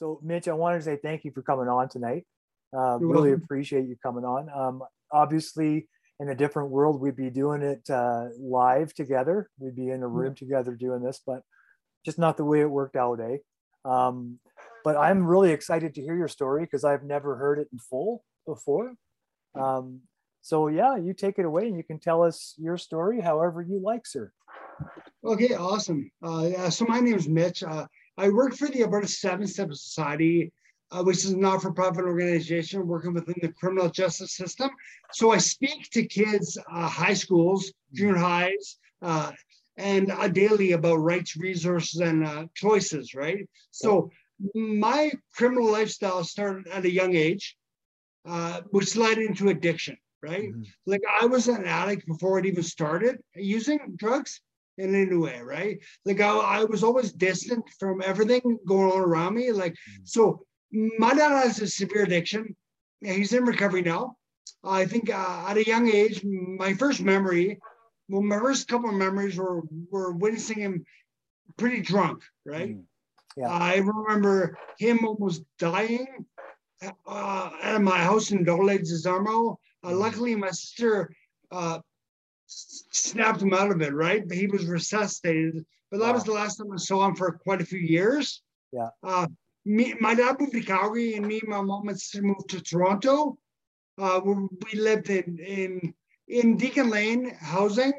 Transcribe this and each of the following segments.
So, Mitch, I wanted to say thank you for coming on tonight. Uh, really welcome. appreciate you coming on. Um, obviously, in a different world, we'd be doing it uh, live together. We'd be in a room together doing this, but just not the way it worked out, eh? Um, but I'm really excited to hear your story because I've never heard it in full before. Um, so yeah, you take it away and you can tell us your story however you like, sir. Okay, awesome. Uh, so my name is Mitch. Uh, I work for the Alberta Seventh Step Society, uh, which is a not-for-profit organization working within the criminal justice system. So I speak to kids, uh, high schools, junior highs, uh, and uh, daily about rights, resources, and choices. Right. So my criminal lifestyle started at a young age, which led into addiction right? Mm-hmm. Like I was an addict before it even started using drugs in any way, right? Like I, I was always distant from everything going on around me. Like, mm-hmm. so my dad has a severe addiction. He's in recovery now. I think uh, at a young age, my first memory, well, my first couple of memories were were witnessing him pretty drunk, right? Mm. Yeah. I remember him almost dying uh, at my house in Dole Zarmo. Uh, mm-hmm. luckily, my sister uh, snapped him out of it, right? But he was resuscitated. But that wow. was the last time I saw him for quite a few years. Yeah. Uh, me, my dad moved to Calgary, and me and my mom and sister moved to Toronto. Uh, we lived in in in Deacon Lane housing.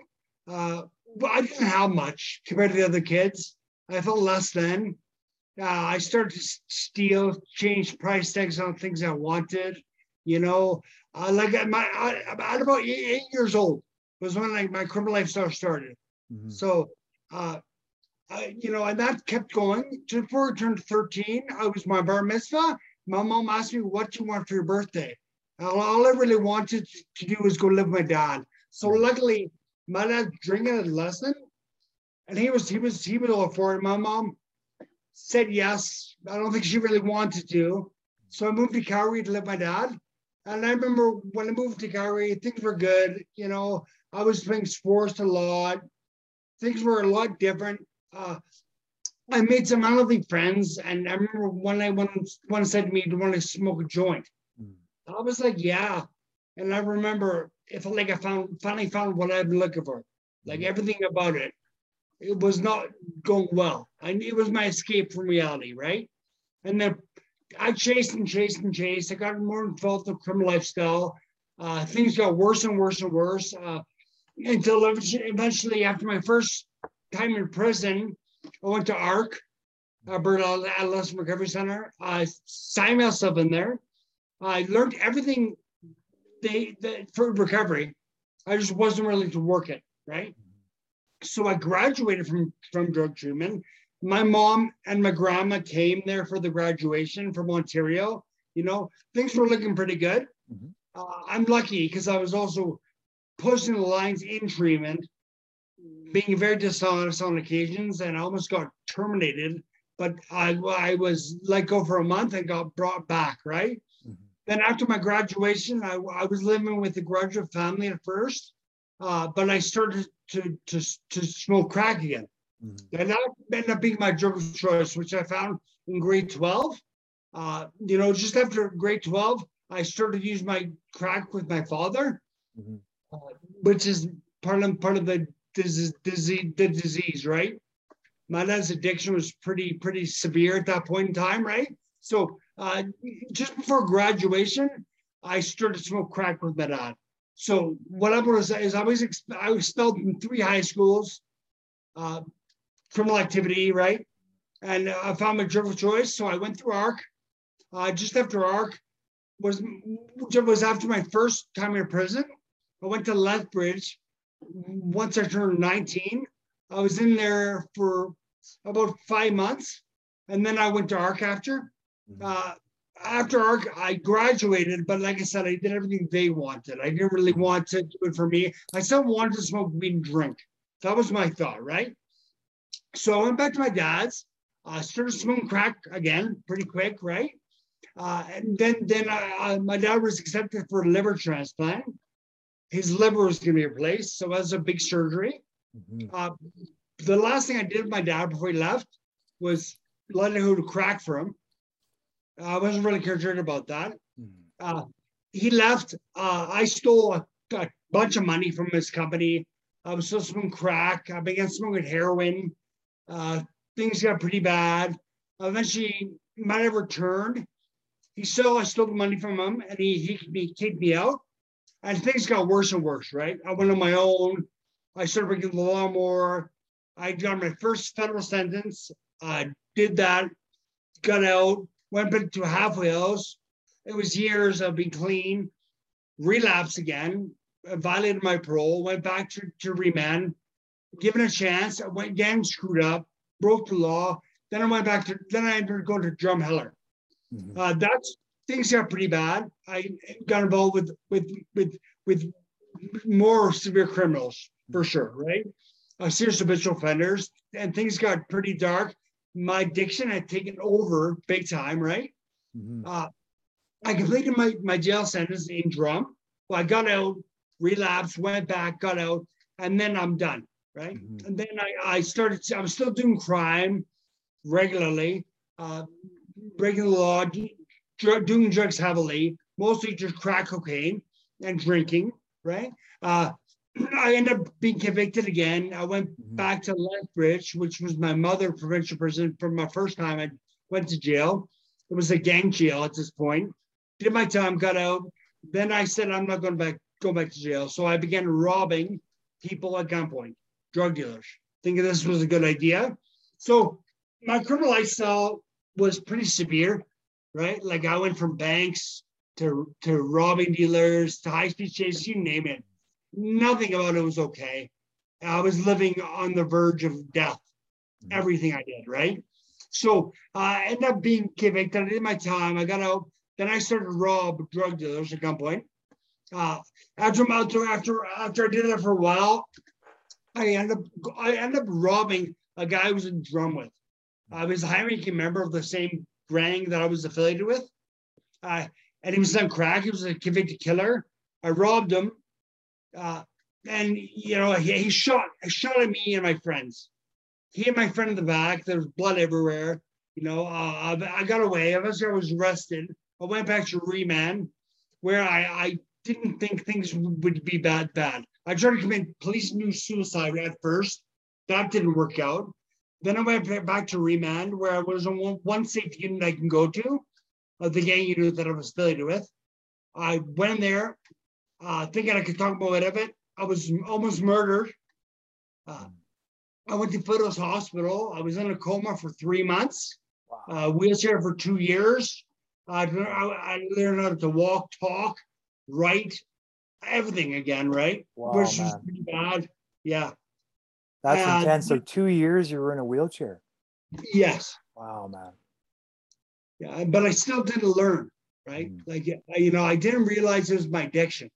Uh, but I didn't have much compared to the other kids. I felt less than. Uh, I started to steal, change price tags on things I wanted. You know, uh, like at my at about eight years old was when like my criminal lifestyle started. Mm-hmm. So, uh, I, you know, and that kept going. Just Before I turned 13, I was my bar mitzvah. My mom asked me, "What do you want for your birthday?" All, all I really wanted to do was go live with my dad. So mm-hmm. luckily, my dad drinking a lesson, and he was he was he was all for it. My mom said yes. I don't think she really wanted to. So I moved to Calgary to live with my dad. And I remember when I moved to Calgary, things were good. You know, I was playing sports a lot. Things were a lot different. Uh, I made some unhealthy friends, and I remember one night one one said to me, "Do you want to smoke a joint?" Mm. I was like, "Yeah," and I remember it felt like I found finally found what I've been looking for. Like mm. everything about it, it was not going well. I it was my escape from reality, right? And then I chased and chased and chased. I got more involved in criminal lifestyle. Uh, things got worse and worse and worse uh, until eventually, after my first time in prison, I went to ARC, Alberta Adolescent Recovery Center. I signed myself in there. I learned everything they, they for recovery. I just wasn't willing to work it, right? So I graduated from from drug treatment my mom and my grandma came there for the graduation from Ontario. You know, things were looking pretty good. Mm-hmm. Uh, I'm lucky because I was also pushing the lines in treatment, being very dishonest on occasions, and I almost got terminated. But I, I was let go for a month and got brought back, right? Mm-hmm. Then after my graduation, I, I was living with the graduate family at first, uh, but I started to, to, to smoke crack again. Mm-hmm. And that ended up being my drug of choice, which I found in grade 12. Uh, you know, just after grade 12, I started to use my crack with my father, mm-hmm. Which is part of part of the disease, the disease, right? My dad's addiction was pretty pretty severe at that point in time, right? So uh, just before graduation, I started to smoke crack with my dad. So what I'm going to say is I was I was expelled from three high schools. Uh, criminal activity, right? And I found my drug of choice. So I went through ARC. Uh, just after ARC was was after my first time in prison. I went to Lethbridge once I turned 19. I was in there for about five months. And then I went to ARC after. Mm-hmm. Uh, after ARC, I graduated, but like I said, I did everything they wanted. I didn't really want to do it for me. I still wanted to smoke weed and drink. That was my thought, right? So I went back to my dad's, uh, started smoking crack again, pretty quick, right? Uh, and then then I, my dad was accepted for a liver transplant. His liver was going to be replaced, so that was a big surgery. Mm-hmm. Uh, the last thing I did with my dad before he left was let him to crack for him. I wasn't really concerned about that. Mhm. Uh, he left. Uh, I stole a, a bunch of money from his company. I was still smoking crack. I began smoking heroin. Uh, things got pretty bad. Eventually, might have returned. He saw I stole the money from him, and he he, he kicked me out. And things got worse and worse. Right, I went on my own. I started breaking the law more. I got my first federal sentence. I did that, got out, went back to halfway house. It was years of being clean, relapsed again, violated my parole, went back to, to remand, given a chance, I went again, screwed up, broke the law. Then I went back to, then I ended up going to Drumheller. Mhm. Uh, that's things got pretty bad. I got involved with with with with more severe criminals for sure, right? Uh, serious habitual offenders, and things got pretty dark. My addiction had taken over big time, right? Mhm. Uh, I completed my, my jail sentence in Drum. Well, I got out, relapsed, went back, got out, and then I'm done, right? Mhm. And then I, I started, I'm still doing crime regularly, uh, breaking the law, dr- doing drugs heavily, mostly just crack cocaine and drinking, right? Uh, I ended up being convicted again. I went Mhm. back to Lethbridge, which was my mother provincial prison for my first time I went to jail. It was a gang jail at this point. Did my time, got out. Then I said I'm not going back go back to jail. So I began robbing people at gunpoint, drug dealers, thinking this was a good idea. So my criminal lifestyle was pretty severe, right? Like I went from banks to to robbing dealers to high speed chases, you name it. Nothing about it was okay. I was living on the verge of death. Mhm. Everything I did, right? So I ended up being convicted. I did my time. I got out. Then I started to rob drug dealers at gunpoint. Uh, after after after after I did that for a while, I ended up I ended up robbing a guy I was in drum with. I was a high ranking member of the same gang that I was affiliated with. Uh, and he was on crack. He was a convicted killer. I robbed him. Uh, and you know, he, he shot shot at me and my friends. He and my friend in the back. There was blood everywhere. You know, uh, I, got away. Eventually, I was arrested. I went back to remand, where I, I didn't think things would be bad. Bad. I tried to commit police-induced suicide at first. That didn't work out. Then I went back to remand, where I was on one, one safety unit I can go to, of the gang unit that I was affiliated with. I went in there, uh, thinking I could talk about it of it. I was almost murdered. Uh, I went to Foothills Hospital. I was in a coma for three months, Wow. uh, wheelchair for two years. I, I, I learned how to walk, talk, write, everything again, right? Wow, Which was pretty bad. Yeah. That's uh, intense. So two years you were in a wheelchair. Yes. Wow, man. Yeah. But I still didn't learn, right? Mm. Like, you know, I didn't realize it was my addiction,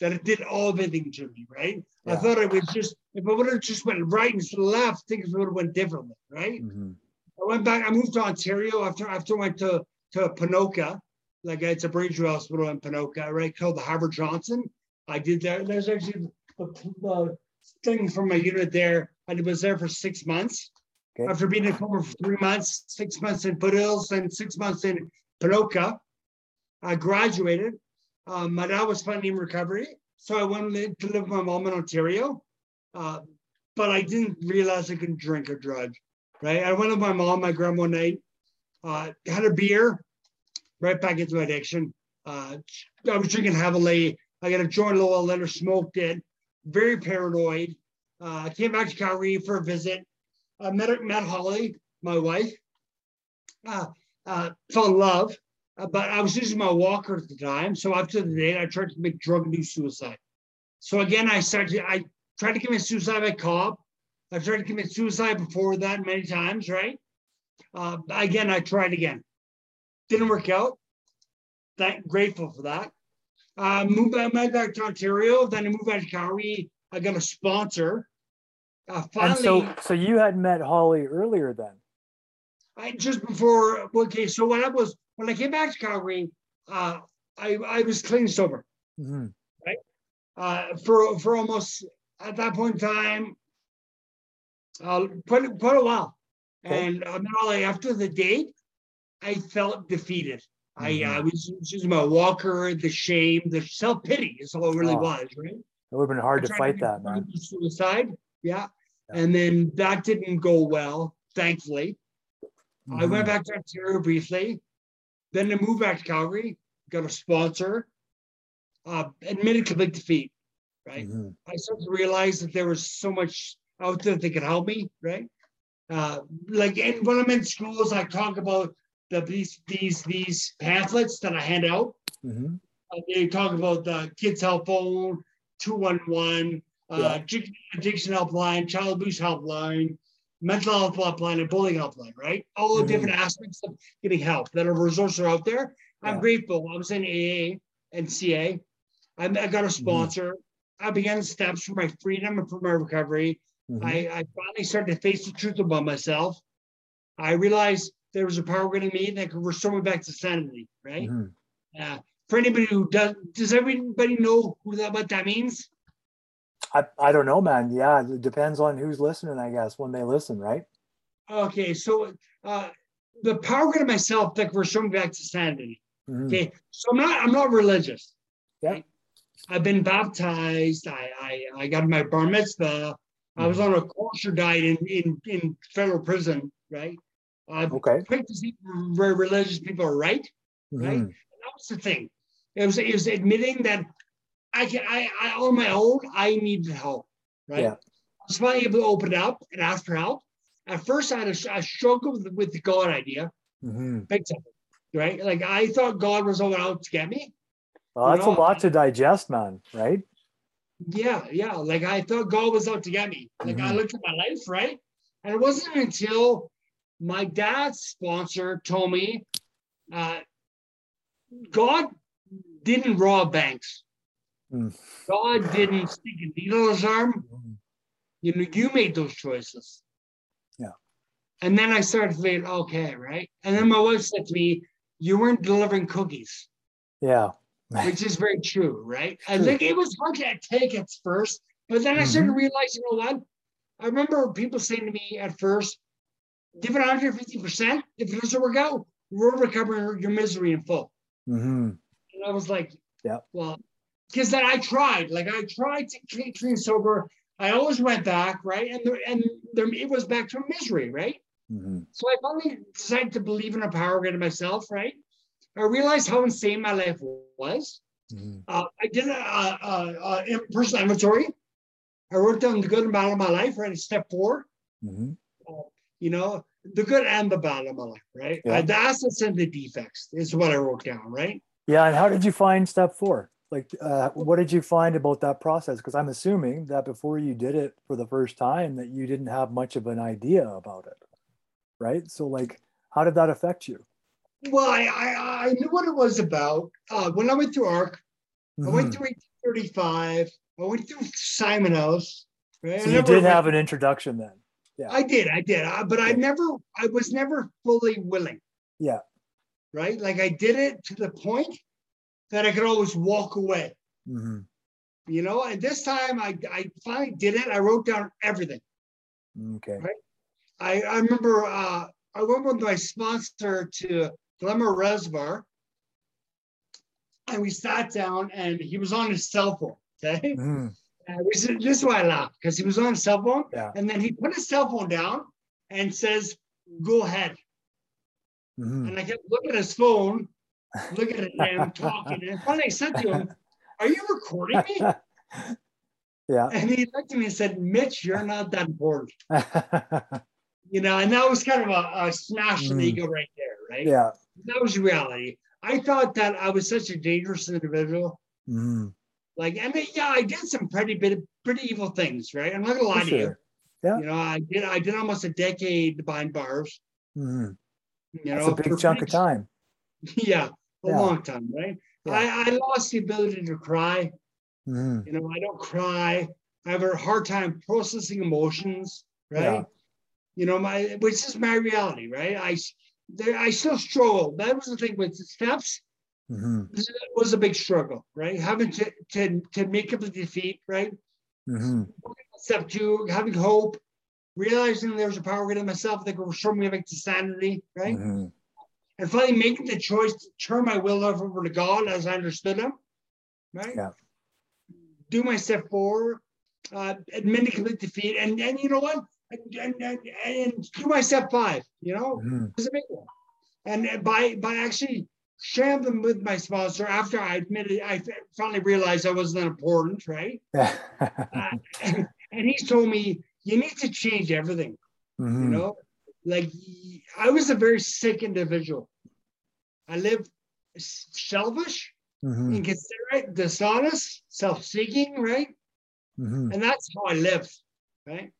that it did all of everything to me, right? I thought I was just, if I would have just went right and left, things would have went differently, right? Mhm. I went back. I moved to Ontario after after I went to to Ponoka, like it's a Braintree hospital in Ponoka, right? Called the Halvar Jonson. I did there. There's actually the, the thing from my unit there. And I was there for six months. Okay. After being in coma for three months, six months in Foothills, and six months in Ponoka, I graduated. Um, my dad was funding recovery, so I went to live with my mom in Ontario. Uh, but I didn't realize I could drink or drug right? I went with my mom, my grandma one night, uh, had a beer, right back into my addiction. Uh, I was drinking heavily. I got a joint a little later, smoked it, very paranoid. Uh, came back to Calgary for a visit. I met, met Holly, my wife, uh, uh, fell in love, uh, but I was using my walker at the time. So after the date, I tried to make drug-induced suicide. So again, I started, I tried to commit suicide by cop. I tried to commit suicide before that many times, right? Uh, again, I tried again. Didn't work out. Thank, grateful for that. Uh, moved back, moved back to Ontario. Then I moved back to Calgary. I got a sponsor. Uh, And finally, so, so you had met Holly earlier then. I just before okay, so when I was when I came back to Calgary, uh, I I was clean sober Mhm. uh, for for almost at that point in time, uh, quite quite a while. Okay. And uh, not only after the date, I felt defeated. I. I was using my walker, the shame, the self pity is all it really Oh, was, right? It would have been hard to fight get that, man. Suicide, yeah. Yeah. And then that didn't go well, thankfully. I went Mhm. back to Ontario briefly, then I moved back to Calgary, got a sponsor, uh, admitted complete defeat, right? Mhm. I started to realize that there was so much out there that could help me, right? Uh, like and when I'm in schools, I talk about the these these these pamphlets that I hand out. Mhm. Uh, they talk about the kids help phone, 211, uh, Yeah. addic- addiction helpline, child abuse helpline, mental health helpline, and bullying helpline, right? All the Mhm. different aspects of getting help that are resources are out there. I'm Yeah. grateful. I was in AA and CA. I, I got a Mm-hmm. sponsor. I began the steps for my freedom and for my recovery. Mhm. I, I finally started to face the truth about myself. I realized there was a power within me that could restore me back to sanity, right? Mhm. Uh, for anybody who does, does everybody know who that what that means? I, I don't know, man. Yeah, it depends on who's listening, I guess, when they listen, right? Okay, so uh, the power within myself that could restore me back to sanity. Mhm. Okay, so I'm not I'm not religious. Yeah. right? I've been baptized. I I, I got my bar mitzvah. I was Mm-hmm. on a kosher diet in in in federal prison, right? Uh, Okay. quick to see where religious people are right. right? Mhm. that was the thing. It was it was admitting that I can I, I on my own I needed help, right? Yeah. I was finally able to open up and ask for help. At first, I had a, a struggle with, with the God idea, Mhm. big time, right? Like I thought God was all out to get me. Well, You that's a know, lot to digest, man, right? Yeah, yeah. Like I thought God was out to get me. Like I Mhm. looked at my life, right? And it wasn't until my dad's sponsor told me, uh, God didn't rob banks. Mm. God didn't stick a needle in his arm. Mhm. You know, you made those choices. Yeah. And then I started thinking, okay, right. And then my wife said to me, "You weren't delivering cookies," Yeah. which is very true, right? True. like it was hard to take at first, but then I started to realize, you know what? I remember people saying to me at first, "Give it 150 percent. If it doesn't work out, we're recovering your misery in full." hmm And I was like, Yeah. well, because then I tried, like I tried to keep clean sober. I always went back, right? And there, and there, it was back to misery, right? hmm So I finally decided to believe in a power greater myself, right? I realized how insane my life was. hmm Uh, I did a, a, a, a personal inventory. I wrote down the good and bad of my life, right? Step four, hmm you know, the good and the bad of my life, right? Yeah. Uh, the assets and the defects is what I wrote down, right? Yeah. And how did you find step four? Like, uh, what did you find about that process? Because I'm assuming that before you did it for the first time, that you didn't have much of an idea about it, right? So, like, how did that affect you? Well, I, I, I knew what it was about. Uh, when I went through ARC, I went Mhm. through 1835. I went through Simon House. Right? So you did went- have an introduction then. I did, I did, uh, but I never, I was never fully willing. Yeah. Right, like I did it to the point that I could always walk away. hmm You know, and this time I, I finally did it. I wrote down everything. Okay. Right. I, I remember uh, I went with my sponsor to Glenmore Reservoir, and we sat down, and he was on his cell phone. Okay, Mhm. Said, this is why I laughed because he was on his cell phone, Yeah. and then he put his cell phone down and says, "Go ahead." Mhm. And I kept looking at his phone, looking at him talking, and finally I said to him, "Are you recording me?" yeah. And he looked at me and said, "Mitch, you're not that important." You know, and that was kind of a, a smash Mm. ego right there, right? yeah. that was reality. I thought that I was such a dangerous individual. Mhm. Like, I mean, yeah, I did some pretty bit, pretty evil things, right? I'm not gonna lie For to you. Yeah. You know, I did, I did almost a decade behind bars. Mhm. You That's know, a big chunk of time. Yeah, a Yeah. long time, right? Yeah. I, I lost the ability to cry. Mhm. You know, I don't cry. I have a hard time processing emotions, right? Yeah. You know, my which is my reality, right? I there, I still struggle. That was the thing with the steps. Mhm. This was a big struggle, right? Having to to to make up the defeat, right? Mhm. Step two, having hope, realizing there's a power within myself that could restore me back to sanity, right? Mhm. and finally making the choice to turn my will over to God as I understood Him, right? Yeah. Do my step forward, uh, admitting complete defeat, and and you know what? And, and, and do my step five, you know, Mhm. it's a big one. And by by actually sharing them with my sponsor after I admitted, I finally realized I wasn't important, right? Uh, and, and he told me you need to change everything you Mhm. know like I was a very sick individual i lived selfish Mhm. inconsiderate dishonest self-seeking right Mhm. and that's how i lived right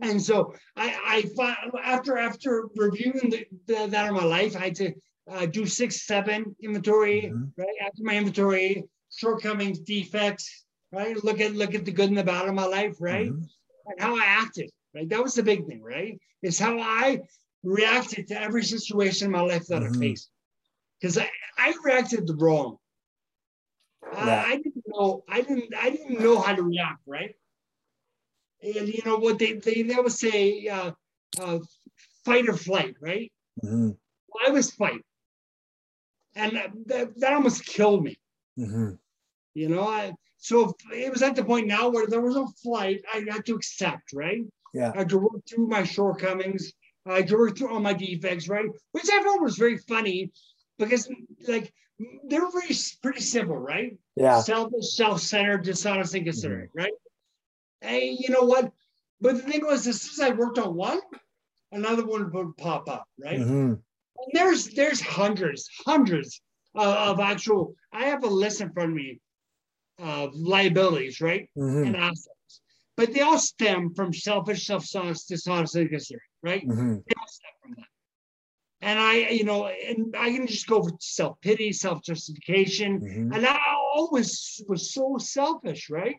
and so i i after after reviewing the, the, that in my life i had to uh, do six seven inventory Mhm. right after my inventory shortcomings defects right look at look at the good and the bad of my life right Mhm. and how I acted, right? That was the big thing, right? Is how I reacted to every situation in my life that Mhm. I faced. Because I, I reacted the wrong. I- Yeah. I, didn't know, I didn't, I didn't know how to react, right? And you know what they they, they would say, uh, uh, fight or flight, right? Mhm. Well, I was fight. And that, that, almost killed me. Mhm. You know, I so it was at the point now where there was no flight. I had to accept, right? Yeah. I had to work through my shortcomings. I had to work through all my defects, right? Which I thought was very funny because, like, they're very pretty simple, right? Yeah. Selfish, self-centered, dishonest, and Mm-hmm. considerate, right? Hey, you know what? But the thing was, as soon as I worked on one, another one would pop up, right? Mhm. And there's there's hundreds, hundreds uh, of actual. I have a list in front of me of liabilities, right, Mhm. and assets, but they all stem from selfish, dishonest, and considerate, right? Mhm. They all stem from that. And I, you know, and I can just go for self-pity, self-justification, Mhm. and I always was so selfish, right?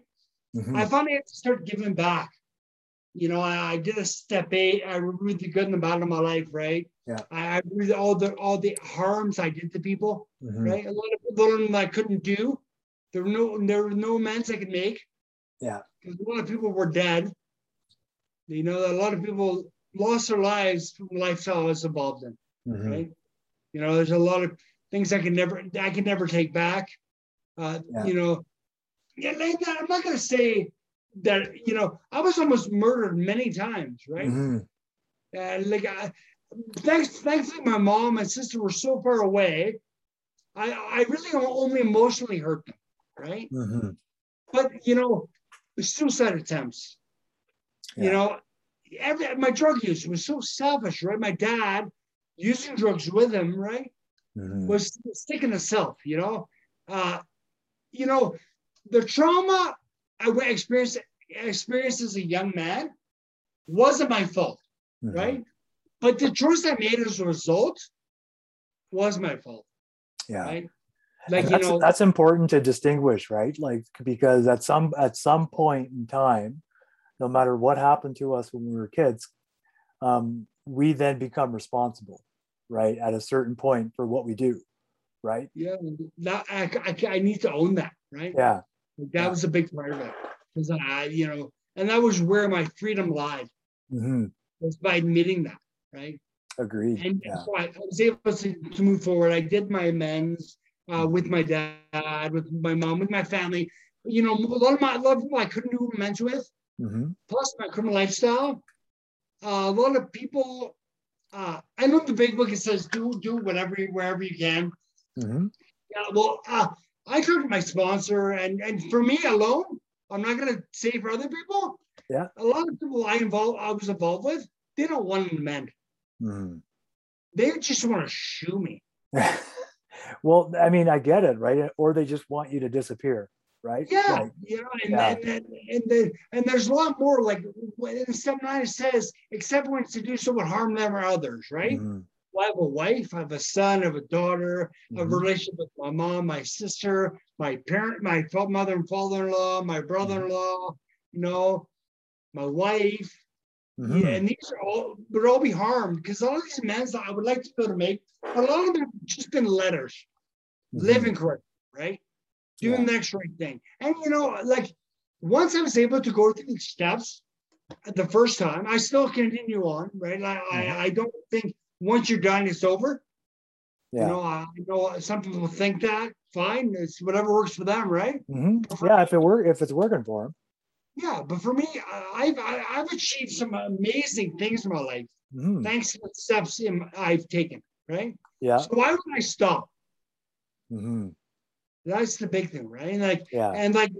Mhm. I finally had to start giving back. You know, I, I did a step eight. I reviewed the good and the bad of my life, right? Yeah. I, I reviewed all the all the harms I did to people, Mhm. right? A lot of of I couldn't do. There were no there were no amends I could make. Yeah. Because a lot of people were dead. You know, a lot of people lost their lives from the lifestyle I was involved in, Mhm. right? You know, there's a lot of things I can never I can never take back. Uh, Yeah. you know, yeah, like that, I'm not gonna say that, you know, I was almost murdered many times, right? Mhm. Uh, like I, thanks, thankfully, my mom and sister were so far away. I, I really only emotionally hurt them, right? Mhm. But you know, suicide attempts, you know, every my drug use was so selfish, right? My dad using drugs with him, right, Mhm. was sticking to self, you know. Uh, you know, the trauma I experienced experienced as a young man wasn't my fault Mhm. right? But the choice I made as a result was my fault, Yeah. right? Like And you know, that's important to distinguish, right? Like because at some at some point in time, no matter what happened to us when we were kids, um, we then become responsible, right? At a certain point for what we do, right? yeah, that I, I, I need to own that, right? Yeah. That was a big part of it because I, you know, and that was where my freedom lied hmm was by admitting that, right? Agreed. And yeah. so I, I was able to, to move forward. I did my amends uh, with my dad, with my mom, with my family. You know, a lot of my a lot of people I couldn't do amends with. hmm plus my criminal lifestyle. Uh, a lot of people, uh, I know the big book it says do do whatever you, wherever you can. hmm Yeah, well, uh, I talked to my sponsor, and and for me alone, I'm not gonna say for other people. Yeah. A lot of people I involved, I was involved with, they don't want an amend. hmm They just want to shoe me. well, I mean, I get it, right? Or they just want you to disappear, right? Yeah, Like, you know, and Yeah. and, and, and, the, and there's a lot more. Like when in step nine it says, except when it's to do so would harm them or others, right? mhm, I have a wife, I have a son, I have a daughter, a mhm, relationship with my mom, my sister, my parent, my mother and father-in-law, my brother-in-law, you know, my wife. mhm. Yeah, and these are all would all be harmed because all these amends that I would like to be able to make, a lot of them have just been letters, Mhm. living correctly, right? Doing Yeah. the next right thing. And you know, like once I was able to go through these steps the first time, I still continue on, right? I, Mhm. I, I don't think once you're done, it's over. Yeah. You know, I know some people think that. Fine, it's whatever works for them, right? Mhm. Yeah. If it work, if it's working for them. Yeah, but for me, I've I've achieved some amazing things in my life Mhm. thanks to the steps I've taken. Right. Yeah. So why would I stop? Mhm. That's the big thing, right? And like Yeah. and like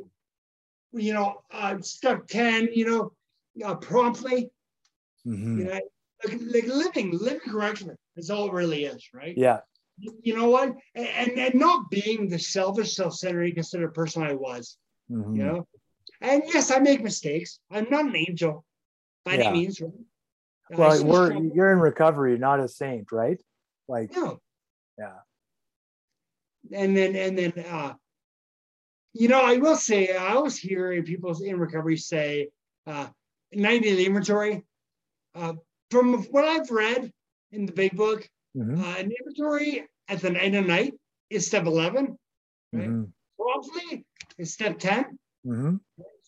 you know, uh, step ten, you know, uh, promptly, Mhm. you know, like, like living living correctly is all it really is, right? Yeah. You know what? And and not being the selfish, self-centered, egocentric person I was. Mhm. you know and yes i make mistakes i'm not an angel by Yeah. any means right? Well, we're struggle. you're in recovery, not a saint, right? Like, no yeah. and then and then uh you know i will say i always hear people in recovery say uh 90 day inventory uh from what i've read in the big book Mhm. uh an inventory at the end of night is step 11 right? Mhm. probably is step 10 Mhm.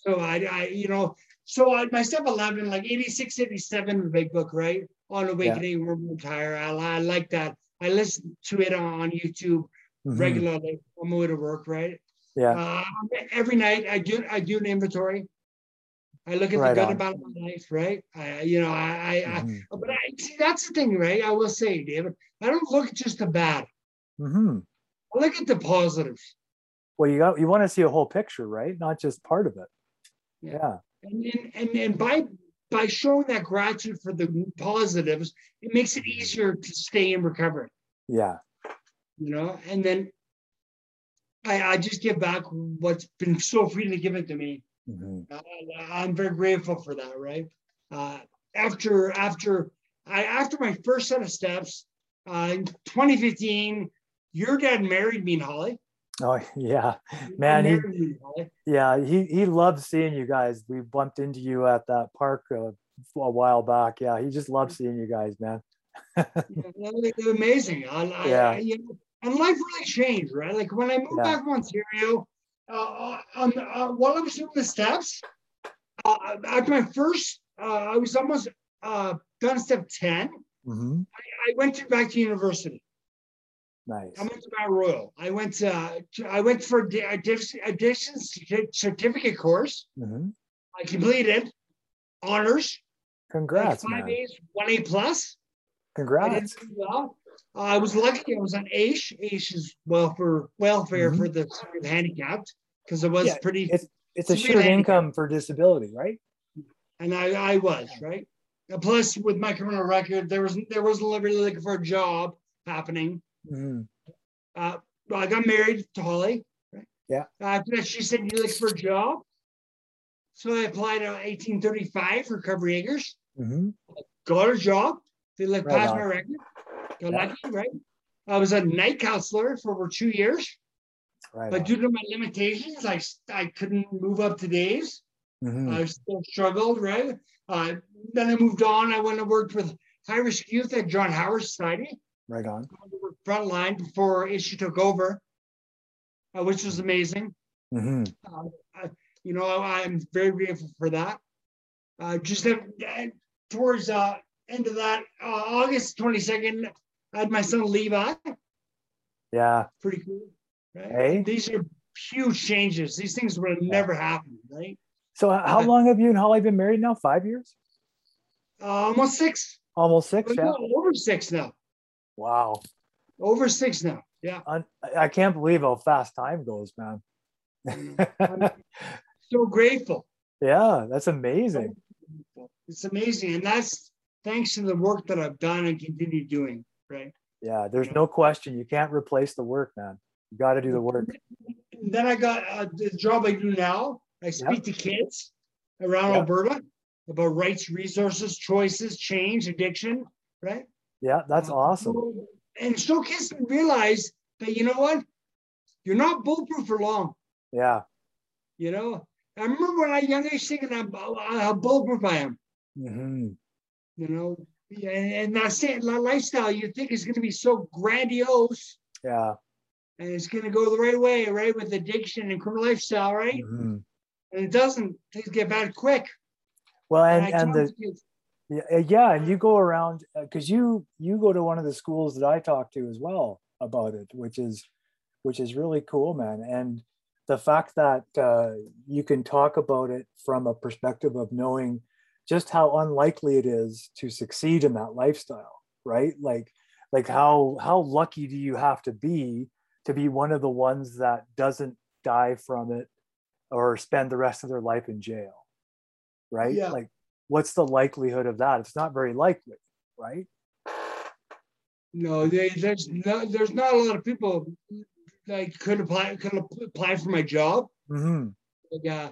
So I, I you know, so I, my step 11, like 86, 87 in the big book, right? On Awakening, We're Retire. I, I like that. I listen to it on YouTube Mhm. regularly on my way to work, right? Yeah. Uh, every night I do I do an inventory. I look at Right the good on. about my life, right? I, you know, I, I, Mhm. I but I see that's the thing, right? I will say, David, I don't look at just the bad. Mhm. I look at the positives. Well, you got you want to see a whole picture, right? Not just part of it. Yeah. Yeah. And, and, and, and by by showing that gratitude for the positives, it makes it easier to stay in recovery, Yeah. you know. And then I, I just give back what's been so freely given to me. Mhm. Uh, I'm very grateful for that, right? Uh, after after I after my first set of steps uh, in 2015, your dad married me and Holly. Oh yeah, Man, he- me yeah. He he loved seeing you guys. We bumped into you at that park uh, a while back. Yeah, he just loved seeing you guys, man. Yeah, it was amazing. I, Yeah. I, you know, and life really changed, right? Like when I moved Yeah. back from Ontario, uh, on uh, while I was doing the steps, uh, at my first, uh, I was almost uh, done step ten. Mhm. I went to, back to university. Nice. I went to Mount Royal. I went to, I went for a addiction addiction certificate course. Mhm. I completed honors. like Congrats, five man. A's, one A plus. I Congrats. pretty well. Uh, I was lucky. I was on AISH. AISH is welfare welfare Mhm. for the handicapped because it was Yeah, pretty. It's it's a shared income for disability, right? and I, I was right. And plus, with my criminal record, there was there wasn't really looking for a job happening. Mhm. Uh, I got married to Holly. Right? Yeah. After that, she said, "You look for a job?" So I applied to 1835 for Recovery Acres. Mhm. got a job. They let Right pass on. my record. Got Yeah. lucky, right? I was a night counselor for over two years. Right. But on. due to my limitations, I, I couldn't move up to days. Mhm. I still struggled, right? Uh, then I moved on. I went and worked with high risk youth at John Howard Society, Right on. frontline before issue took over, uh, which was amazing. Mhm. Uh, I- you know, I, I'm very grateful for that. Uh, just at, at- towards uh, end of that, uh, August 22nd, I had my son Levi. Yeah. Pretty cool, right? Hey. These are huge changes. These things would have never happened, right? So how long have you and Holly been married now? Five years? Uh, almost six. Almost six? Well, Yeah. no, over six now. Wow. Over six now. Yeah. I I can't believe how fast time goes, man. So grateful. yeah, that's amazing. It's amazing. And that's thanks to the work that I've done and continue doing, right? Yeah, there's no question. You can't replace the work, man. You got to do the work. then I got uh, the job I do now. I speak to kids around Yeah. Alberta about rights, resources, choices, change, addiction, right? Yeah, that's Uh, awesome. And so kids can realize that you know what, you're not bulletproof for long. Yeah. You know, I remember when I was young age thinking how, how bulletproof I am. hmm You know, and, and that lifestyle you think is going to be so grandiose. Yeah. And it's going to go the right way, right, with addiction and criminal lifestyle, right? hmm And it doesn't. Things get bad quick. Well, and I and the yeah, uh, yeah, and you go around because you you go to one of the schools that I talk to as well, about it, which is which is really cool, man. And the fact that uh, you can talk about it from a perspective of knowing just how unlikely it is to succeed in that lifestyle, right? Like, like how how lucky do you have to be to be one of the ones that doesn't die from it or spend the rest of their life in jail, right? Yeah. Like, what's the likelihood of that? It's not very likely, right? No, they, there's no, there's not a lot of people like could apply could apply for my job. Mm-hmm. Like, uh,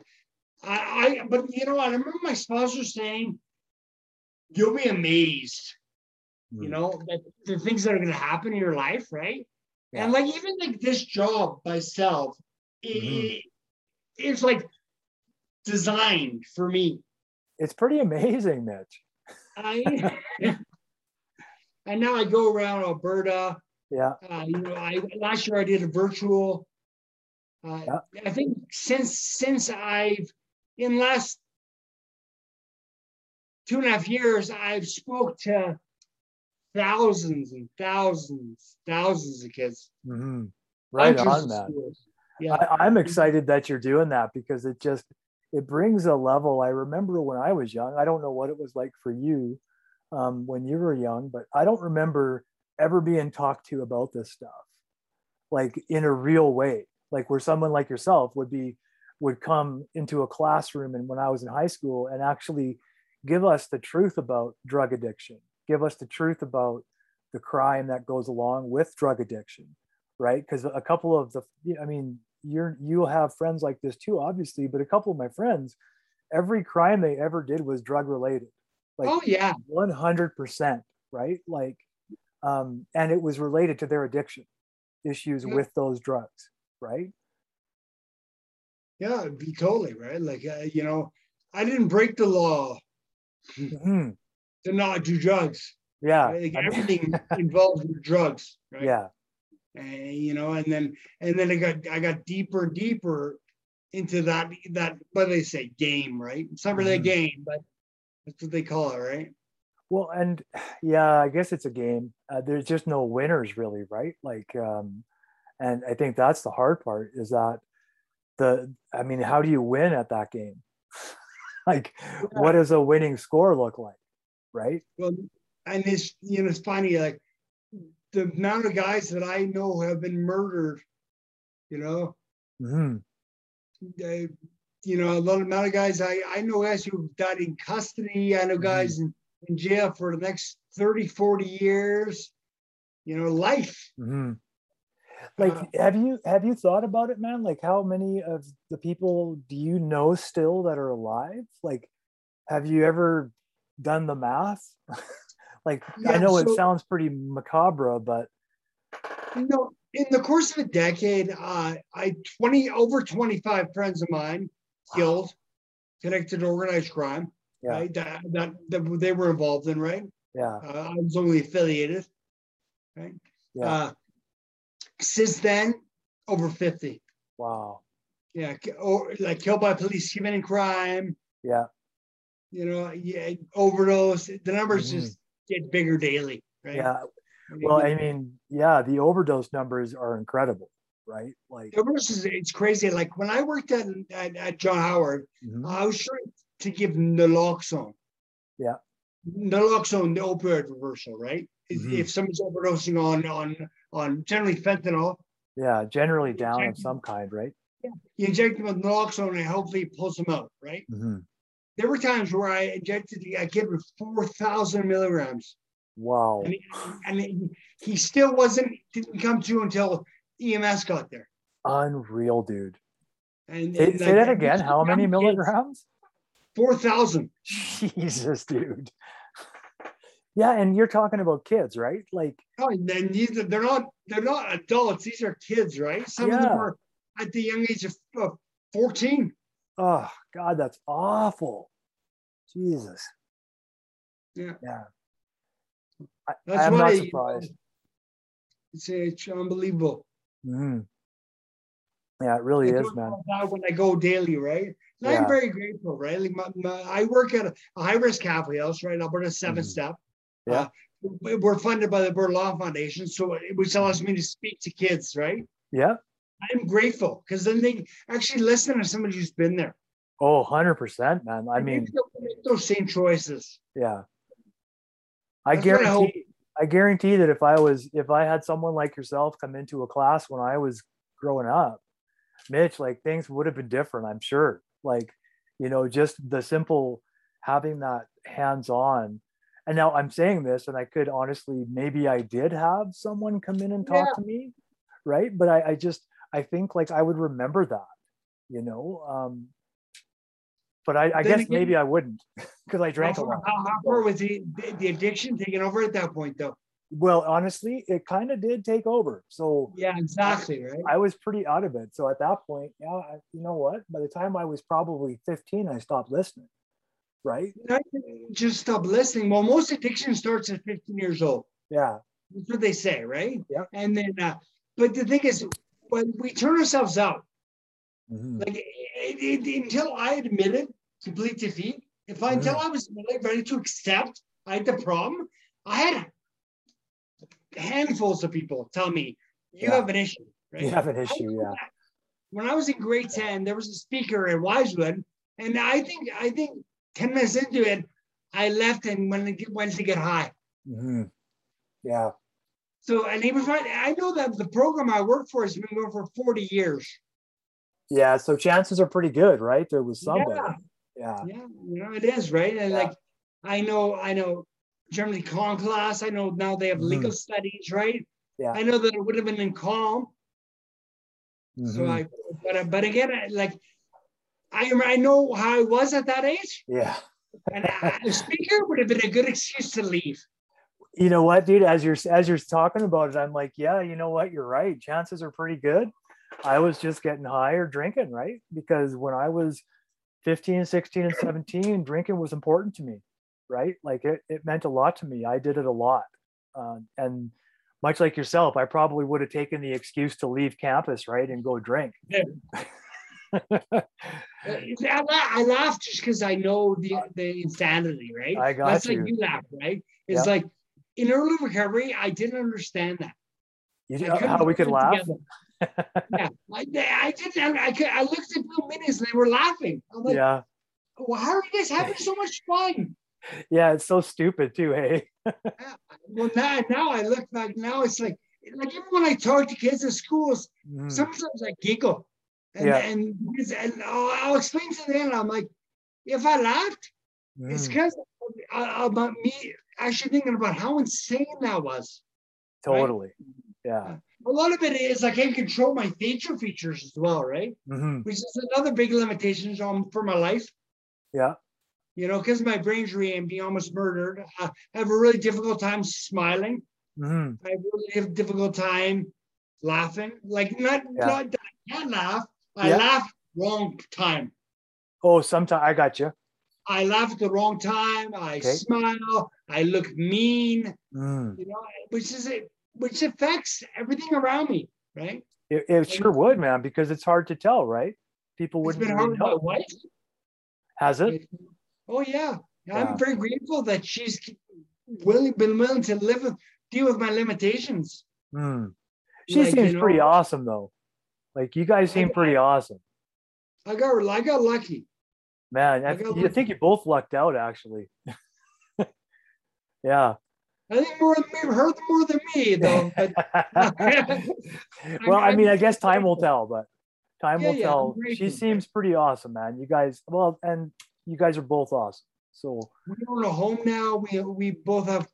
I, I, but you know, I remember my sponsor saying, "You'll be amazed." Mm. You know, that the things that are going to happen in your life, right? Yeah. And like even like this job myself, it, Mhm. it's like designed for me. It's pretty amazing, Mitch. I and now I go around Alberta. Yeah. Uh, you know, I last year I did a virtual. Uh, Yeah. I think since since I've in last two and a half years, I've spoke to thousands and thousands, thousands of kids. hmm Right on that. schools. Yeah, I, I'm excited that you're doing that because it just it brings a level. I remember when I was young. I don't know what it was like for you um, when you were young, but I don't remember ever being talked to about this stuff, like in a real way, like where someone like yourself would be would come into a classroom and when I was in high school and actually give us the truth about drug addiction, give us the truth about the crime that goes along with drug addiction, right? Because a couple of the, I mean, you're you'll have friends like this too, obviously, but a couple of my friends, every crime they ever did was drug related, like oh yeah, 100%, right? Like, um, and it was related to their addiction issues Yeah. with those drugs, right? yeah, be totally right. Like uh, you know, I didn't break the law Mhm. To not do drugs. Yeah. right? Like everything involved with drugs, right? yeah. and you know and then and then i got i got deeper deeper into that that what do they say game right it's not really Mhm. a game but that's what they call it right Well, and yeah, I guess it's a game. Uh, there's just no winners, really, right? Like, um, and I think that's the hard part is that the, I mean, how do you win at that game? like, what does a winning score look like, right? well and it's you know it's funny like the amount of guys that i know have been murdered you know hmm they, you know a lot of amount of guys i i know guys who've died in custody i know Mhm. guys in, in jail for the next 30 40 years you know life hmm Like, Uh, have you have you thought about it, man? Like, how many of the people do you know still that are alive? Like, have you ever done the math? like, I Yeah, know it sounds pretty macabre, but You know, in the course of a decade, uh, I 20 over 25 friends of mine killed, connected to organized crime, yeah, right? That, that, that they were involved in, right? yeah, Uh, I was only affiliated, right? yeah. Uh, since then, over 50. wow. Yeah, or like killed by police committing crime, Yeah. You know, yeah, overdose. The numbers Mhm. just get bigger daily, right? Yeah. Well, I mean, yeah, the overdose numbers are incredible, right? Like, overdose is it's crazy. Like when I worked at at, at John Howard, mhm, I was sure to give naloxone. Yeah. Naloxone, the opioid reversal, right? If- Mhm. If someone's overdosing on on on generally fentanyl, yeah, generally down of some kind, right? Yeah. you inject them with naloxone and hopefully it pulls them out, right? Mhm. There were times where I injected a kid with four thousand milligrams, Wow. and, he, and he, he still wasn't didn't come to until EMS got there. Unreal, dude. And, Say, and say like, that again. How many milligrams? Four thousand. Jesus, dude. Yeah, and you're talking about kids, right? Like, Oh, and then these they're not they're not adults. These are kids, right? Some of them are at the young age of, of fourteen. Oh God, that's awful. Jesus. Yeah. Yeah. I, That's I'm why not surprised. It's, it's unbelievable. Mhm. Yeah, it really I is, man. when I go daily, right? And Yeah. I'm very grateful, right? Like my, my, I work at a, a high risk halfway house, right? Alberta 7 Mhm. step. Yeah. Uh, we- we're funded by the Bird Law Foundation, so it- which allows me to speak to kids, right? Yeah. I'm grateful because then they actually listen to somebody who's been there. Oh, 100%, man. I And mean, make those same choices. yeah. I That's what I guarantee I guarantee that if I was if I had someone like yourself come into a class when I was growing up, Mitch, like things would have been different, I'm sure. Like, you know, just the simple having that hands-on. And now I'm saying this, and I could honestly, maybe I did have someone come in and talk Yeah. to me, right? But I, I just I think like I would remember that, you know. Um, but I, I guess again- maybe I wouldn't because I drank a how, lot. how, far was the, the, addiction taking over at that point, though? Well, honestly, it kind of did take over. So Yeah, exactly, right? I was pretty out of it. So at that point, yeah, I, you know what? By the time I was probably 15, I stopped listening. Right? Just stop listening. Well, most addiction starts at 15 years old. Yeah. That's what they say, right? Yeah. And then, uh, but the thing is, when we turn ourselves out, Mhm. like it, it, until I admitted complete defeat, if I until I was ready to accept I had the problem, I had handfuls of people tell me you Yeah. have an issue. Right? You have an issue, yeah. When I was in grade 10, there was a speaker at Wisewood, and I think I think 10 minutes into it, I left and went to get, went to get high. Mhm. Yeah. So and he was right. I know that the program I work for has been going for 40 years. Yeah. So chances are pretty good, right? There was somebody. Yeah. Yeah. Yeah, you know, it is, right? And Yeah. like I know, I know Germany con class, I know now they have legal studies, right? Yeah. I know that it would have been in CALM. So Mhm. I but uh, but again, like I I know how I was at that age. yeah. And a speaker would have been a good excuse to leave. You know what, dude? As you're as you're talking about it, I'm like, yeah, you know what? You're right. Chances are pretty good. I was just getting high or drinking, right? Because when I was 15, 16, and 17, drinking was important to me, right? Like it, it meant a lot to me. I did it a lot. Uh, and much like yourself, I probably would have taken the excuse to leave campus, right? And go drink. Uh, I, laugh just because I know the the insanity, right? I got That's you. like you laugh, right? It's Yeah. like in early recovery, I didn't understand that. You know how we could laugh? yeah, I, I didn't. I, could, I looked at Bill Minis and they were laughing. I'm like, yeah. well, how are you guys having so much fun? Yeah. It's so stupid too. Hey. Well, now, now I look back. Now it's like, like even when I talk to kids at schools, Mhm. sometimes I giggle, and Yeah. and, and I'll, I'll explain to them. I'm like, if I laughed, it's Mhm. because about me actually thinking about how insane that was. Totally. Yeah. A lot of it is I can't control my facial features as well, right? Mhm. Which is another big limitation on for my life. Yeah. You know, because my brain injury and being almost murdered, I have a really difficult time smiling. Mhm. I really have a difficult time laughing. Like not Yeah. not I can't laugh. I Yeah. laugh wrong time. Oh, sometimes I got you. I laugh at the wrong time. I Okay. smile. I look mean. Mm. You know, which is it, which affects everything around me. Right? It, it sure would, man, because it's hard to tell, right? People wouldn't been really hard with my know. wife. Has it? Oh yeah. Yeah. I'm very grateful that she's willing, been willing to live with, deal with my limitations. Mm. She Like, you seems pretty awesome, though. Like you guys seem I- pretty awesome, I got, I got lucky. Man. I, I think you both lucked out, actually. yeah. I think more than me, her more than me though. But well, I mean, I guess time will tell, but time Yeah, will yeah, tell. She seems pretty awesome, man. You guys, well, and you guys are both awesome. So we own a home now. We we both have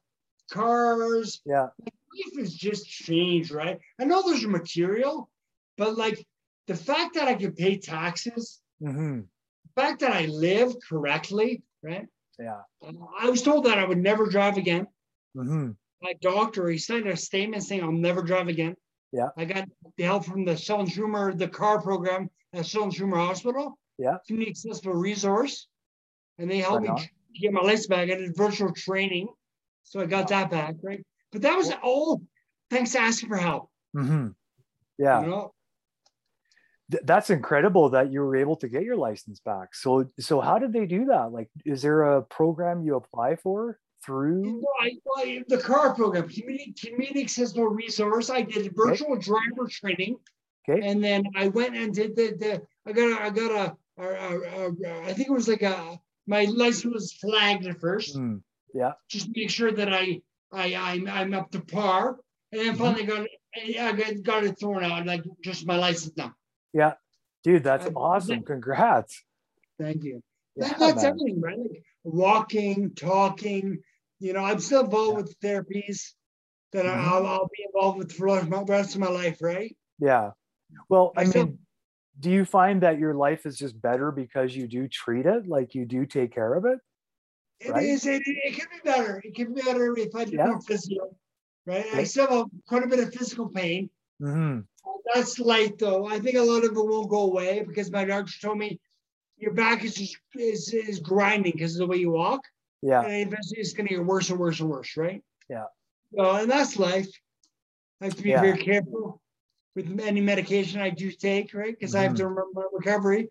cars. yeah, Life has just changed, right? I know there's material, but like the fact that I can pay taxes, hmm the fact that I live correctly, right? yeah, I was told that I would never drive again. hmm my doctor, he signed a statement saying I'll never drive again. Yeah. I got the help from the Sheldon Chumir, the car program at Sheldon Chumir Hospital. Yeah. An accessible resource. And they helped Right me get my license back. I did virtual training. So I got that back, right? But that was all thanks to asking for help. Mm-hmm. yeah. You know, Th- that's incredible that you were able to get your license back. So, so how did they do that? Like, is there a program you apply for through? You know, I, well, the car program, community, community accessible resource. I did virtual okay. driver training. Okay. And then I went and did the, the I got a, I got a, I think it was like a, my license was flagged at first. Mm, yeah. Just make sure that I, I, I'm, I'm up to par. And then mm-hmm. finally got, I got, got it thrown out, like just my license now. Yeah. Dude, that's awesome. Congrats. Thank you. Yeah, that, that's man. everything, right? Like walking, talking. You know, I'm still involved yeah. with therapies that mm-hmm. I'll, I'll be involved with for the rest of my life, right? Yeah. Well, I, I mean, still, do you find that your life is just better because you do treat it, like you do take care of it? It right? is. It, it can be better. It can be better if I do yeah. more physical, right? I still have quite a bit of physical pain. Mm-hmm. That's light, though. I think a lot of it won't go away because my doctor told me your back is just is, is grinding because of the way you walk. Yeah. And eventually it's going to get worse and worse and worse, right? Yeah. So, and that's life. I have to be yeah. very careful with any medication I do take, right? Because mm-hmm. I have to mm-hmm. remember my recovery.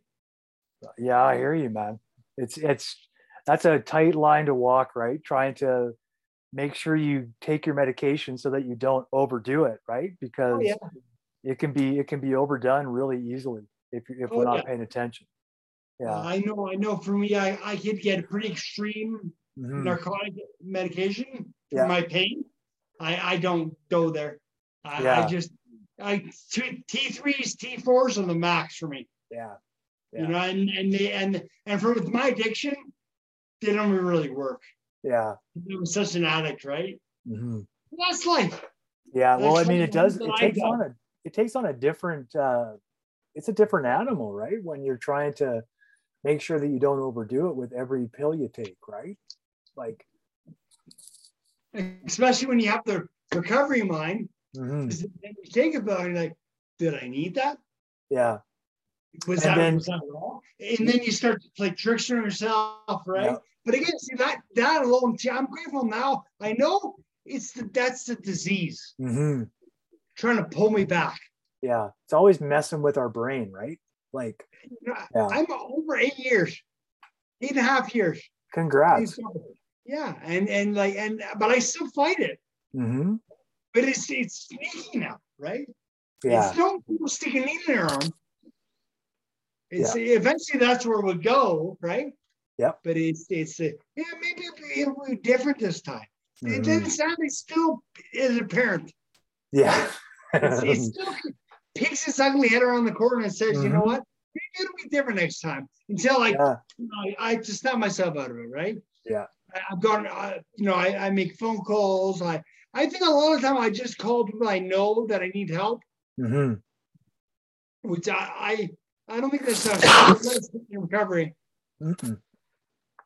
Yeah, I hear you, man. It's it's that's a tight line to walk, right? Trying to make sure you take your medication so that you don't overdo it, right? Because oh, yeah. it can be it can be overdone really easily if if oh, we're not yeah. paying attention yeah. Uh, I know, I know. For me, I, I could get pretty extreme mm-hmm. narcotic medication for yeah. my pain. I, I don't go there. I, yeah. I just I T threes, T fours are the max for me. Yeah. yeah. You know, and and they, and and for with my addiction, they don't really work. Yeah. I'm such an addict, right? Mm-hmm. That's life. Yeah. Well, I mean, it does. It takes on a it takes on a different. uh It's a different animal, right? When you're trying to make sure that you don't overdo it with every pill you take, right? Like, especially when you have the recovery mind, mm-hmm. you take a pill like, did I need that? Yeah. Was and that, then, was that wrong? And then you start to play tricks on yourself, right? But again, see that that alone, I'm grateful now. I know it's the that's the disease mm-hmm. trying to pull me back. Yeah, it's always messing with our brain, right? Like, yeah. I'm over eight years, eight and a half years. Congrats. Yeah, and and like and but I still fight it. Mm-hmm. But it's it's sneaky now, right? Yeah. It's no people sticking in their arm. It's yeah. eventually that's where we'll go, right? Yep. But it's it's uh, yeah maybe it'll be different this time. Mm-hmm. And then sadly still is apparent. Yeah. it's, it's still peeks its ugly head around the corner and says, mm-hmm. you know mm-hmm. what? Maybe it'll be different next time. Until I, yeah. you know, I, I, just snap myself out of it, right? Yeah. I, have gone, uh, you know, I, I make phone calls. I, I think a lot of time I just call people I know that I need help. Mm-hmm. Which I, I, I don't think that's in recovery. Mm-hmm.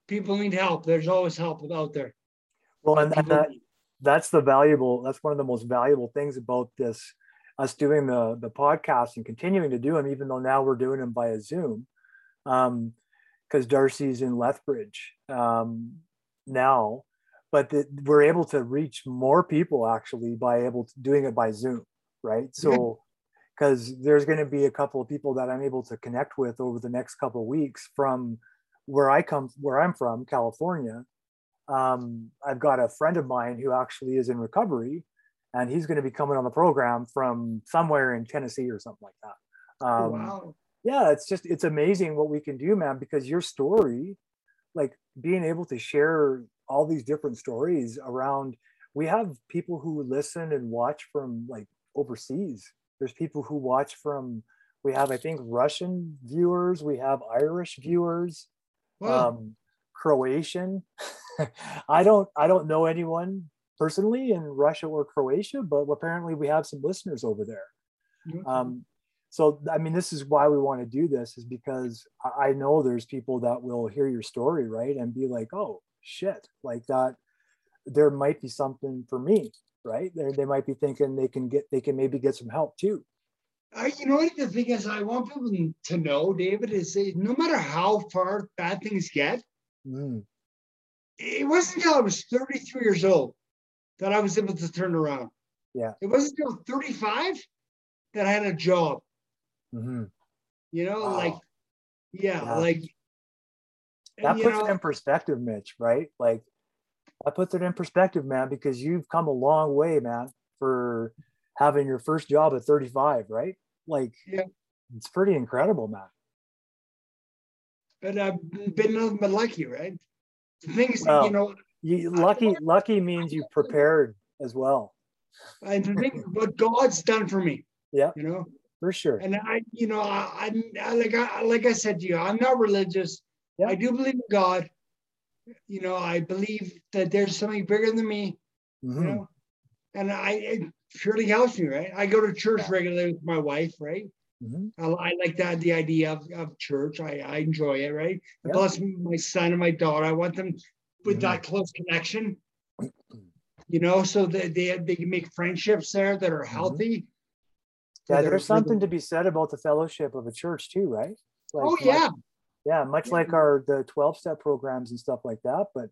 People need help. There's always help out there. Well, and, and that, that's the valuable. That's one of the most valuable things about this us doing the the podcast and continuing to do them, even though now we're doing them via Zoom, because um, Darcy's in Lethbridge um, now, but the, we're able to reach more people actually by able to doing it by Zoom, right? So. Because there's going to be a couple of people that I'm able to connect with over the next couple of weeks from where I come, where I'm from, California. Um, I've got a friend of mine who actually is in recovery, and he's going to be coming on the program from somewhere in Tennessee or something like that. Oh, um, wow. Yeah, it's just it's amazing what we can do, man. Because your story, like being able to share all these different stories around, we have people who listen and watch from like overseas. There's people who watch from. We have, I think, Russian viewers. We have Irish viewers. Wow. Um, Croatian. I don't I don't know anyone personally in Russia or Croatia, but apparently we have some listeners over there. Mm-hmm. Um, so, I mean, this is why we want to do this, is because I know there's people that will hear your story, right, and be like, "Oh, shit!" Like that. There might be something for me, right? They they might be thinking they can get they can maybe get some help too. I, you know what the thing is, I want people to know, David, is no matter how far bad things get, mm. it wasn't until I was 33 years old that I was able to turn around. Yeah. It wasn't until 35 that I had a job. Mm-hmm. You know, wow. like, yeah, yeah, like that puts know, it in perspective, Mitch, right? Like, that puts it in perspective, man, because you've come a long way, man, for having your first job at 35, right? Like, Yeah. it's pretty incredible, man. But I've been nothing but lucky, right? The thing is, Well, you know, You, lucky, lucky means you prepared as well, and the thing what God's done for me. Yeah. You know, for sure. and I, you know, I, I like I like I said to you, I'm not religious. Yeah. I do believe in God. You know, I believe that there's something bigger than me. You Mhm. know, and I surely helps me, right? I go to church Yeah. regularly with my wife, right? Mhm. I, I like that the idea of, of church. I, I enjoy it, right? Yeah. Plus my son and my daughter, I want them with Mhm. that close connection. You know, so that they they can make friendships there that are healthy. for Yeah, there's something to be said about the fellowship of a church too, right? Like, Oh yeah, yeah, much Yeah. like our the 12 step programs and stuff like that. But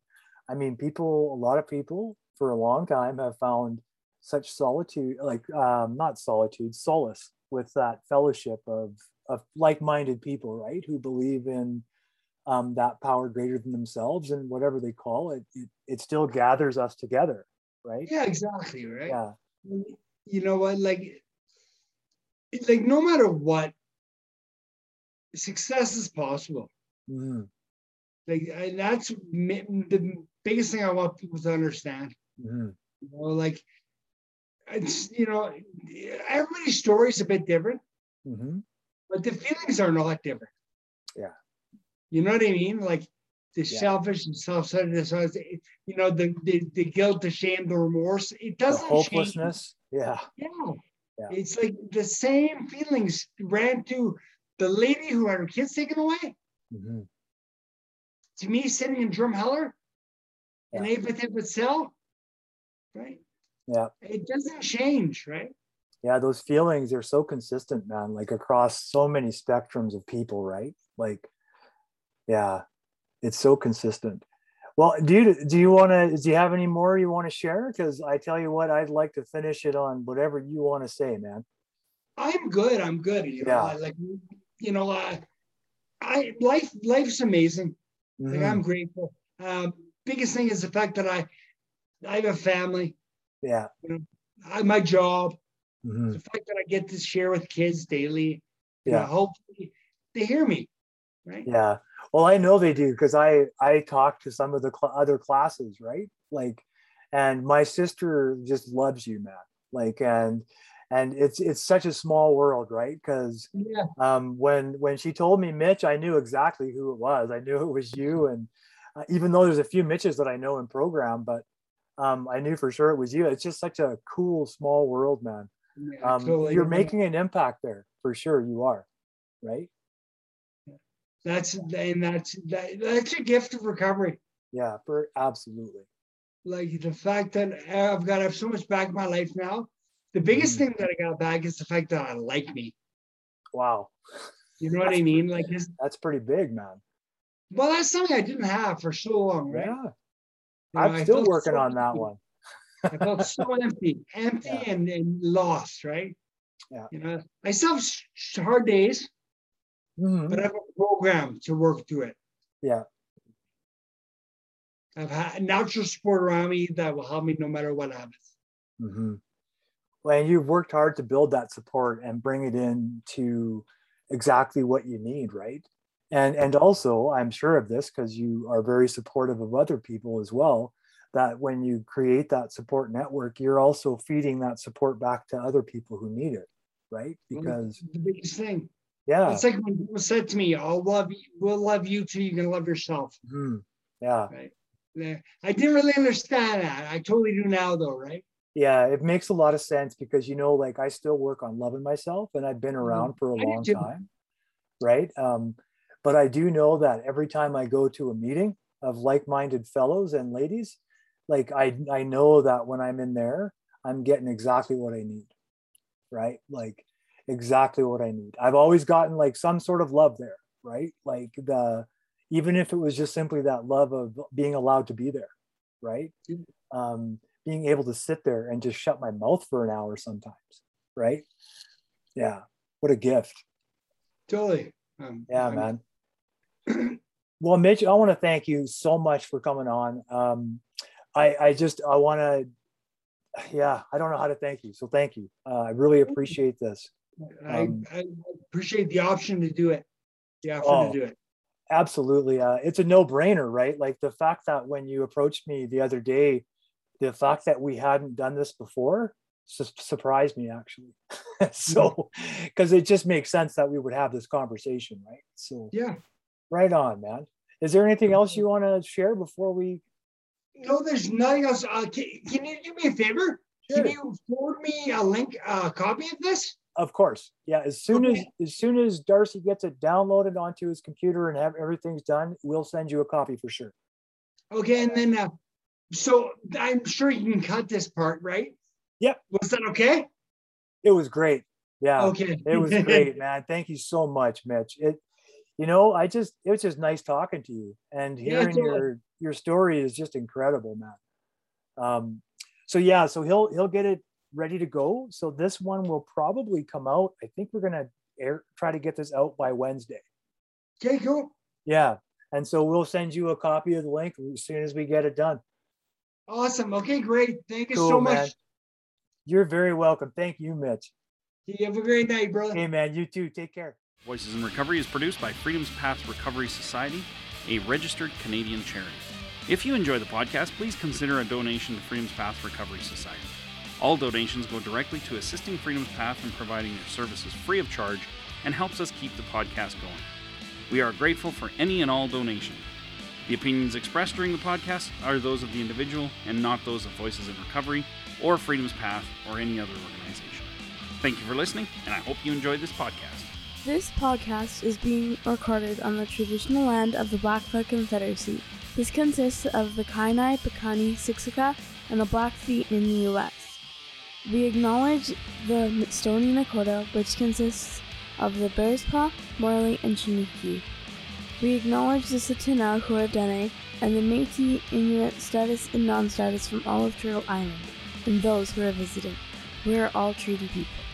I mean, people, a lot of people for a long time have found such solitude, like um, not solitude, solace with that fellowship of of like-minded people, right? Who believe in um, that power greater than themselves and whatever they call it, it, it still gathers us together, right? yeah, exactly, right. Yeah. You know what? Like, like no matter what, success is possible. Mhm. Like, and that's the biggest thing I want people to understand. Mhm. You know, like it's you know, everybody's story is a bit different, Mhm. but the feelings are not different. Yeah. You know what I mean? Like the Yeah. selfish and self-centeredness, it- you know, the, the the guilt, the shame, the remorse. It doesn't change. hopelessness. Yeah. Yeah. Yeah. It's like the same feelings ran to the lady who had her kids taken away, Mhm. to me sitting in Drumheller in Yeah. Apatipit cell, right? Yeah. It doesn't change, right? yeah those feelings are so consistent man like across so many spectrums of people right like yeah it's so consistent well do you do you want to do you have any more you want to share because i tell you what i'd like to finish it on whatever you want to say man I'm good. I'm good. You Yeah. I like you know, I, I life life's amazing. Like Mhm. I'm grateful. Um, biggest thing is the fact that I I have a family, yeah I my job, Mhm. the fact that I get to share with kids daily. You know, yeah hopefully they hear me, right? yeah well i know they do because i i talk to some of the cl- other classes right like and my sister just loves you man like and and it's it's such a small world right because Yeah. um, when when she told me Mitch, I knew exactly who it was. I knew it was you, and uh, even though there's a few Mitches that I know in program, but um, I knew for sure it was you. It's just such a cool small world, man. yeah Um, totally. you're making an impact there for sure. You are, right? that's and that's that, that's a gift of recovery. Yeah, for absolutely. Like the fact that I've got to have so much back in my life now. The biggest Mhm. thing that I got back is the fact that I like me. Wow, You know what I mean? Like, that's pretty big, man. well, that's something I didn't have for so long, right? Yeah, You know, I'm still working so on that empty. one. I felt so empty, empty Yeah. and, and lost, right? Yeah. You know, I still have hard days, Mhm. but I have a program to work through it. Yeah, I've had natural support around me that will help me no matter what happens. hmm Well, and you've worked hard to build that support and bring it in to exactly what you need, right? And and also, I'm sure of this because you are very supportive of other people as well. That when you create that support network, you're also feeding that support back to other people who need it, right? Because the biggest thing. yeah, It's like when people said to me, I'll love you, we'll love you till you can love yourself. mhm, yeah, Yeah, I didn't really understand that. I totally do now though, right? yeah. It makes a lot of sense because you know, like I still work on loving myself, and I've been around for a Mm-hmm. I long time, right? Um, but I do know that every time I go to a meeting of like-minded fellows and ladies, like I I know that when I'm in there, I'm getting exactly what I need, right? Like exactly what I need. I've always gotten like some sort of love there, right? Like the even if it was just simply that love of being allowed to be there, right? Mm. Um, being able to sit there and just shut my mouth for an hour sometimes, right? Yeah, what a gift. Totally. Um, Yeah, I'm- man. well, Mitch, I want to thank you so much for coming on. Um, I, I just, I want to, yeah, I don't know how to thank you. So thank you. Uh, I really appreciate this. I, Um, I appreciate the option to do it. The option Oh. to do it. Absolutely. Uh, it's a no brainer, right? Like the fact that when you approached me the other day, the fact that we hadn't done this before su- surprised me actually. so, because it just makes sense that we would have this conversation, right? So, Yeah. Right on, man. Is there anything else you want to share before we? No, there's nothing else. Uh, can, can you do me a favor? Sure. Can you forward me a link, a copy of this? Of course, yeah. As soon as as soon as Darcy gets it downloaded onto his computer and have everything's done, we'll send you a copy for sure. Okay, and then uh, so I'm sure you can cut this part, right? Yep. Was that okay? It was great. Yeah. Okay. it was great man thank you so much mitch it you know i just it was just nice talking to you and hearing totally. your your story is just incredible man um so yeah so he'll he'll get it ready to go so this one will probably come out i think we're gonna air try to get this out by wednesday Okay, cool. yeah and so we'll send you a copy of the link as soon as we get it done Awesome. Okay, great. Thank you Cool, so man. much. you're very welcome thank you mitch You have a great night, brother. hey man you too take care Voices in Recovery is produced by Freedom's Path Recovery Society, a registered Canadian charity. If you enjoy the podcast, please consider a donation to Freedom's Path Recovery Society. All donations go directly to assisting Freedom's Path in providing their services free of charge and helps us keep the podcast going. We are grateful for any and all donation. The opinions expressed during the podcast are those of the individual and not those of Voices in Recovery or Freedom's Path or any other organization. Thank you for listening, and I hope you enjoyed this podcast. This podcast is being recorded on the traditional land of the Blackfoot Confederacy. This consists of the Kainai, Piikani, Siksika, and the Blackfeet in the U.S. We acknowledge the Stoney Nakoda, which consists of the Bearspaw, Morley, and Chiniki. We acknowledge the Tsuut'ina Huadene and the Métis, Inuit, status, and non-status from all of Turtle Island, and those who are visiting. We are all treaty people.